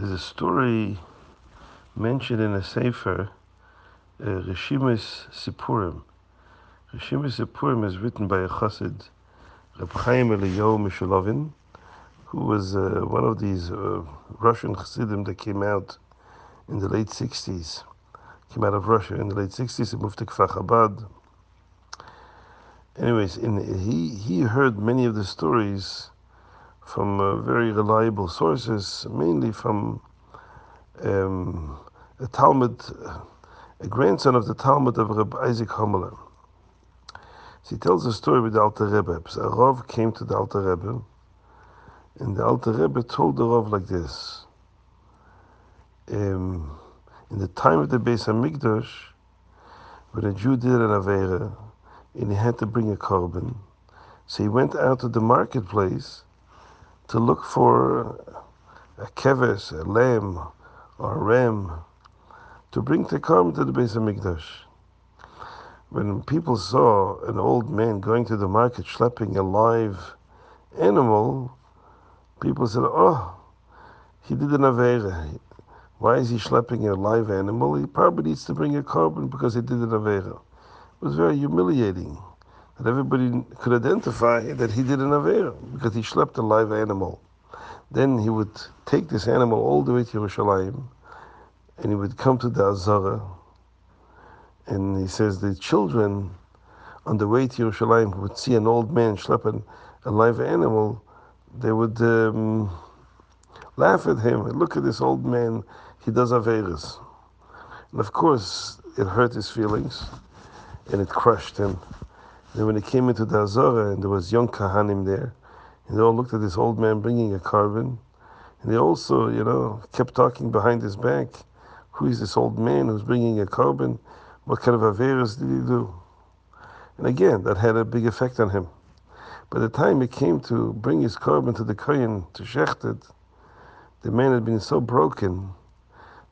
There's a story mentioned in a sefer, uh, Rishimis Sipurim. Rishimis Sipurim is written by a chassid, Reb Chaim Eliyahu Mishulovin, who was uh, one of these uh, Russian chassidim that came out in the late 60s. Came out of Russia in the late 60s and moved to Kfar Chabad. Anyways, in, he, he heard many of the stories from uh, very reliable sources, mainly from um, a Talmud, a grandson of the Talmud of Reb Isaac Homeler. So he tells a story with the Alter Rebbe. So a Rav came to the Alter Rebbe, and the Alter Rebbe told the Rav like this. Um, in the time of the Beis Hamikdash, when a Jew did an Avera, and he had to bring a korban, so he went out to the marketplace to look for a keves, a lamb, or a ram, to bring to come to the Beis Hamikdash. When people saw an old man going to the market schlepping a live animal, people said, "Oh, he did an avera. Why is he schlepping a live animal? He probably needs to bring a korban because he did an avera." It was very humiliating that everybody could identify that he did an Avera because he slept a live animal. Then he would take this animal all the way to Yerushalayim and he would come to the Azara and he says the children on the way to Yerushalayim would see an old man schlepping a live animal, they would um, laugh at him. and Look at this old man, he does Averas. And of course, it hurt his feelings and it crushed him. Then when he came into the Azara and there was young Kohanim there, and they all looked at this old man bringing a korban, and they also, you know, kept talking behind his back, who is this old man who's bringing a korban? What kind of averas did he do? And again, that had a big effect on him. By the time he came to bring his korban to the Kohen to Shechted, the man had been so broken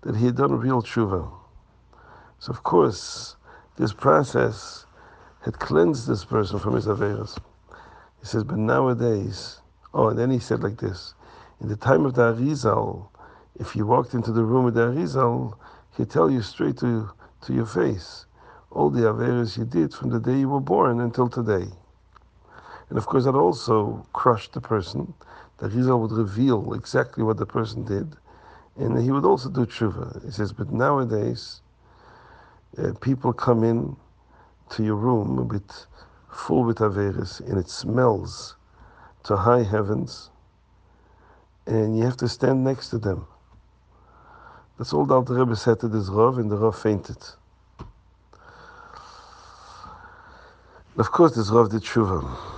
that he had done a real tshuva. So of course, this process had cleansed this person from his Averas. He says, but nowadays, oh, and then he said like this, in the time of the Arizal, if you walked into the room with the Arizal, he'd tell you straight to, to your face all the Averas you did from the day you were born until today. And of course, that also crushed the person. The Arizal would reveal exactly what the person did, and he would also do tshuva. He says, but nowadays, uh, people come in to your room with full with Averis and it smells to high heavens and you have to stand next to them. That's all the Rebbe said to this Rav and the Rav fainted. Of course this Rav did tshuva.